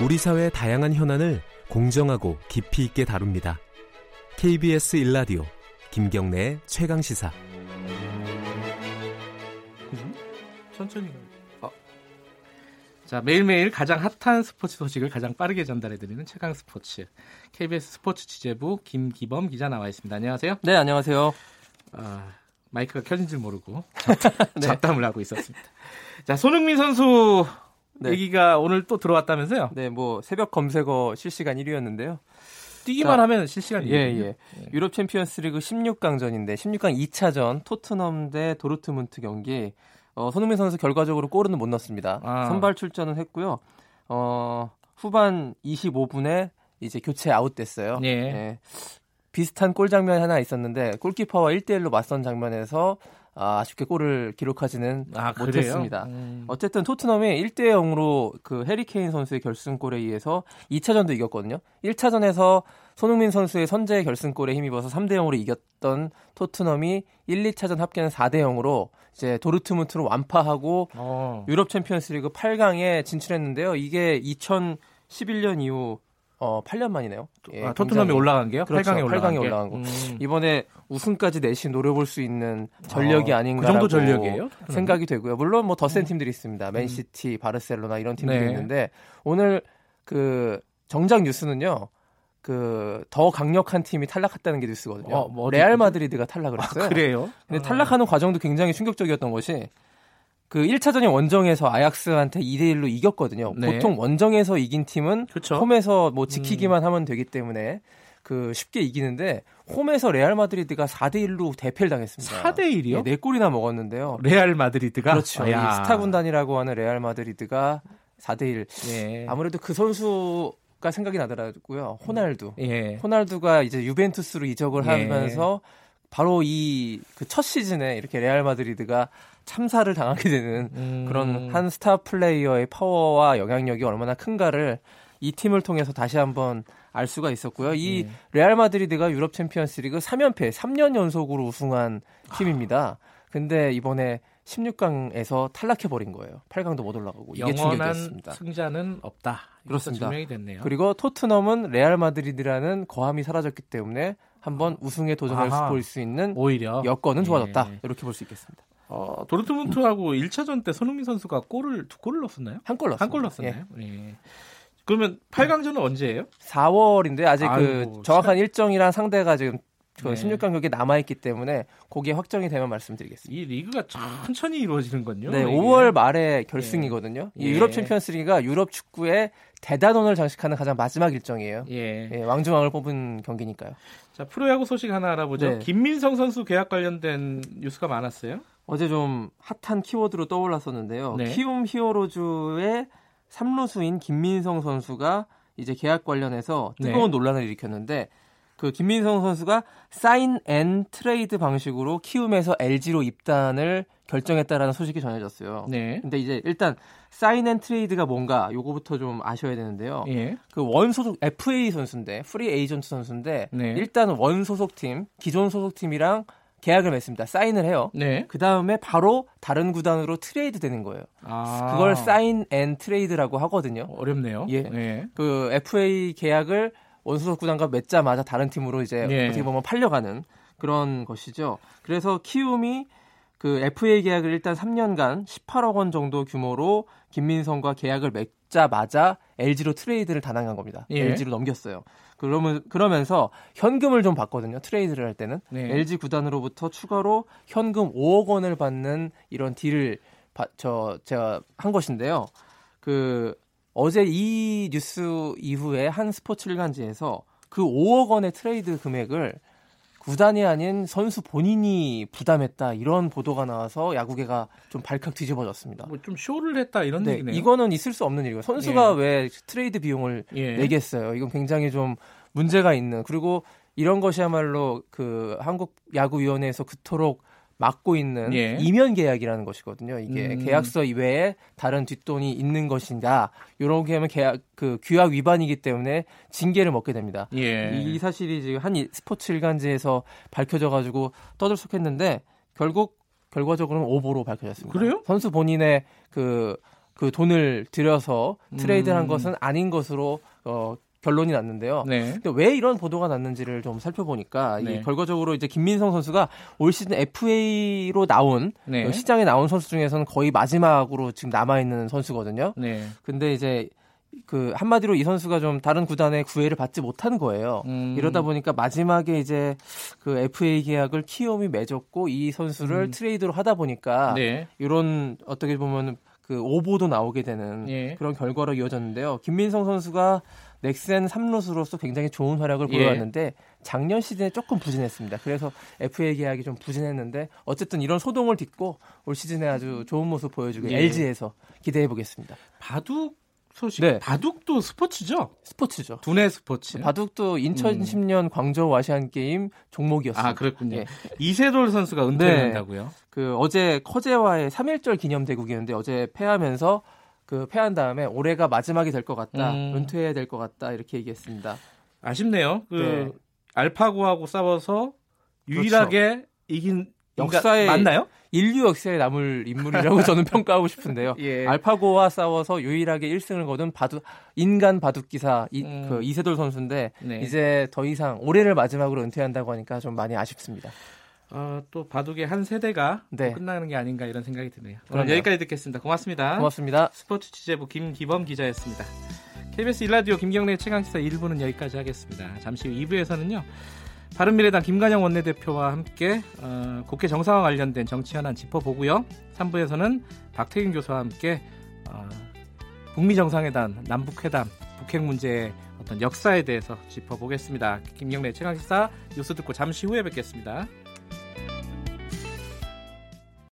우리 사회의 다양한 현안을 공정하고 깊이 있게 다룹니다. KBS 일라디오 김경래의 최강 시사. 천천히. 어. 자 매일매일 가장 핫한 스포츠 소식을 가장 빠르게 전달해드리는 최강 스포츠 KBS 스포츠 취재부 김기범 기자 나와 있습니다. 안녕하세요. 네 안녕하세요. 아, 마이크가 켜진 줄 모르고 네. 잡담을 하고 있었습니다. 자 손흥민 선수 네. 얘기가 오늘 또 들어왔다면서요? 네, 뭐 새벽 검색어 실시간 1위였는데요. 뛰기만 자, 하면 실시간 1위. 예, 예, 예. 유럽 챔피언스리그 16강전인데 16강 2차전 토트넘 대 도르트문트 경기 어, 손흥민 선수 결과적으로 골은 못 넣었습니다. 아. 선발 출전은 했고요. 어, 후반 25분에 이제 교체 아웃됐어요. 예. 예. 비슷한 골 장면이 하나 있었는데 골키퍼와 1대1로 맞선 장면에서 아, 쉽게 골을 기록하지는 아, 못했습니다. 음. 어쨌든 토트넘이 1대 0으로 그 해리 케인 선수의 결승골에 의해서 2차전도 이겼거든요. 1차전에서 손흥민 선수의 선제 결승골에 힘입어서 3대 0으로 이겼던 토트넘이 1, 2차전 합계는 4대 0으로 이제 도르트문트를 완파하고 어. 유럽 챔피언스리그 8강에 진출했는데요. 이게 2011년 이후 어, 8년 만이네요. 예, 아, 토트넘이 올라간 게요? 그렇죠. 8강에 올라간, 8강에 올라간 거. 음. 이번에 우승까지 내신 노려볼 수 있는 전력이 아, 아닌가. 그 정도 전력이에요? 생각이 되고요. 물론 뭐 더센 음. 팀들이 있습니다. 맨시티, 음. 바르셀로나 이런 팀들이 네. 있는데 오늘 그 정작 뉴스는요. 그 더 강력한 팀이 탈락했다는 게 뉴스거든요. 어, 뭐 레알 마드리드가 탈락을 아, 했어요. 아, 그래요? 근데 탈락하는 과정도 굉장히 충격적이었던 것이 그 1차전이 원정에서 아약스한테 2대 1로 이겼거든요. 네. 보통 원정에서 이긴 팀은 그쵸? 홈에서 뭐 지키기만 음. 하면 되기 때문에 그 쉽게 이기는데 홈에서 레알 마드리드가 4대 1로 대패를 당했습니다. 4대 1이요? 네, 4골이나 먹었는데요. 레알 마드리드가 그렇죠. 스타 군단이라고 하는 레알 마드리드가 4대 1. 예. 아무래도 그 선수가 생각이 나더라고요. 호날두. 예. 호날두가 이제 유벤투스로 이적을 예. 하면서 바로 이 그 첫 시즌에 이렇게 레알 마드리드가 참사를 당하게 되는 음. 그런 한 스타 플레이어의 파워와 영향력이 얼마나 큰가를 이 팀을 통해서 다시 한번 알 수가 있었고요. 이 네. 레알 마드리드가 유럽 챔피언스리그 3연패, 3년 연속으로 우승한 팀입니다. 근데 이번에 16강에서 탈락해 버린 거예요. 8강도 못 올라가고 이게 충격이었습니다. 승자는 없다. 그렇습니다. 증명이 됐네요. 그리고 토트넘은 레알 마드리드라는 거함이 사라졌기 때문에 한번 우승에 도전할 수 있는 오히려 여건은 좋아졌다. 예. 이렇게 볼 수 있겠습니다. 어, 도르트문트하고 1차전 때 손흥민 선수가 골을 두 골을 넣었나요? 한 골 넣었어요. 한골 넣었나요? 예. 예. 그러면 8강전은 언제예요? 4월인데 아직 그 아이고, 그 정확한 참... 일정이랑 상대가 지금 그 네. 16강 경기 남아 있기 때문에 거기에 확정이 되면 말씀드리겠습니다. 이 리그가 천천히 이루어지는군요. 네, 5월 말에 결승이거든요. 예. 이 유럽 챔피언스리그가 유럽 축구의 대단원을 장식하는 가장 마지막 일정이에요. 예. 예 왕중왕을 뽑는 경기니까요. 자, 프로야구 소식 하나 알아보죠. 네. 김민성 선수 계약 관련된 뉴스가 많았어요. 어제 좀 핫한 키워드로 떠올랐었는데요. 네. 키움 히어로즈의 삼루수인 김민성 선수가 이제 계약 관련해서 뜨거운 네. 논란을 일으켰는데 그 김민성 선수가 사인 앤 트레이드 방식으로 키움에서 LG로 입단을 결정했다라는 소식이 전해졌어요. 네. 근데 이제 일단 사인 앤 트레이드가 뭔가 요거부터 좀 아셔야 되는데요. 예. 그 원 소속 FA 선수인데 프리 에이전트 선수인데 네. 일단 원 소속 팀, 기존 소속 팀이랑 계약을 맺습니다. 사인을 해요. 네. 그 다음에 바로 다른 구단으로 트레이드 되는 거예요. 아. 그걸 사인 앤 트레이드라고 하거든요. 어렵네요. 예. 네. 그 FA 계약을 원소속 구단과 맺자마자 다른 팀으로 이제 네. 어떻게 보면 팔려가는 그런 것이죠. 그래서 키움이 그 FA 계약을 일단 3년간 18억 원 정도 규모로 김민성과 계약을 맺자마자 LG로 트레이드를 단행한 겁니다. 예. LG로 넘겼어요. 그러면 그러면서 현금을 좀 받거든요. 트레이드를 할 때는 네. LG 구단으로부터 추가로 현금 5억 원을 받는 이런 딜을 바, 저 제가 한 것인데요. 그 어제 이 뉴스 이후에 한 스포츠 일간지에서 그 5억 원의 트레이드 금액을 구단이 아닌 선수 본인이 부담했다 이런 보도가 나와서 야구계가 좀 발칵 뒤집어졌습니다. 뭐 좀 쇼를 했다 이런 네, 얘기네요. 이거는 있을 수 없는 일이고 선수가 예. 왜 트레이드 비용을 예. 내겠어요. 이건 굉장히 좀 문제가 있는 그리고 이런 것이야말로 그 한국 야구위원회에서 그토록 막고 있는 예. 이면 계약이라는 것이거든요. 이게 음. 계약서 이외에 다른 뒷돈이 있는 것인가 이렇게 하면 계약 그 규약 위반이기 때문에 징계를 먹게 됩니다. 예. 이 사실이 지금 한 스포츠 일간지에서 밝혀져 가지고 떠들썩했는데 결국 결과적으로는 오보로 밝혀졌습니다. 그래요? 선수 본인의 그그 돈을 들여서 트레이드한 음. 것은 아닌 것으로 어, 결론이 났는데요. 네. 근데 왜 이런 보도가 났는지를 좀 살펴보니까 네. 이 결과적으로 이제 김민성 선수가 올 시즌 FA로 나온 네. 그 시장에 나온 선수 중에서는 거의 마지막으로 지금 남아 있는 선수거든요. 네. 근데 이제 그 한마디로 이 선수가 좀 다른 구단의 구애를 받지 못한 거예요. 음. 이러다 보니까 마지막에 이제 그 FA 계약을 키움이 맺었고 이 선수를 음. 트레이드로 하다 보니까 네. 이런 어떻게 보면 그 오보도 나오게 되는 예. 그런 결과로 이어졌는데요. 김민성 선수가 넥센 3루수로서 굉장히 좋은 활약을 예. 보여왔는데 예. 작년 시즌에 조금 부진했습니다. 그래서 FA 계약이 좀 부진했는데 어쨌든 이런 소동을 딛고 올 시즌에 아주 좋은 모습 보여주길 예. LG에서 기대해 보겠습니다. 바둑 소식. 네. 바둑도 스포츠죠? 스포츠죠. 두뇌 스포츠. 바둑도 2010년 음. 광저우 아시안 게임 종목이었어요. 아, 그렇군요. 예. 이세돌 선수가 은퇴를 네. 한다고요? 그 어제 커제와의 3일절 기념 대국이었는데 어제 패하면서 그 패한 다음에 올해가 마지막이 될 것 같다. 음. 은퇴해야 될 것 같다. 이렇게 얘기했습니다. 아쉽네요. 그 네. 알파고하고 싸워서 유일하게 그렇죠. 이긴 역사에 맞나요? 인류 역사에 남을 인물이라고 저는 평가하고 싶은데요. 예. 알파고와 싸워서 유일하게 1승을 거둔 바둑 인간 바둑 기사 이, 음. 그 이세돌 선수인데 네. 이제 더 이상 올해를 마지막으로 은퇴한다고 하니까 좀 많이 아쉽습니다. 어, 또 바둑의 한 세대가 네. 끝나는 게 아닌가 이런 생각이 드네요. 오늘 여기까지 듣겠습니다. 고맙습니다. 고맙습니다. 스포츠 취재부 김기범 기자였습니다. KBS 일라디오 김경래 최강기사 1부는 여기까지 하겠습니다. 잠시 후 2부에서는요. 바른미래당 김관영 원내대표와 함께 어, 국회 정상화 관련된 정치 현안 짚어보고요. 3부에서는 박태균 교수와 함께 어, 북미 정상회담, 남북회담, 북핵 문제의 어떤 역사에 대해서 짚어보겠습니다. 김경래 최강기사 뉴스 듣고 잠시 후에 뵙겠습니다.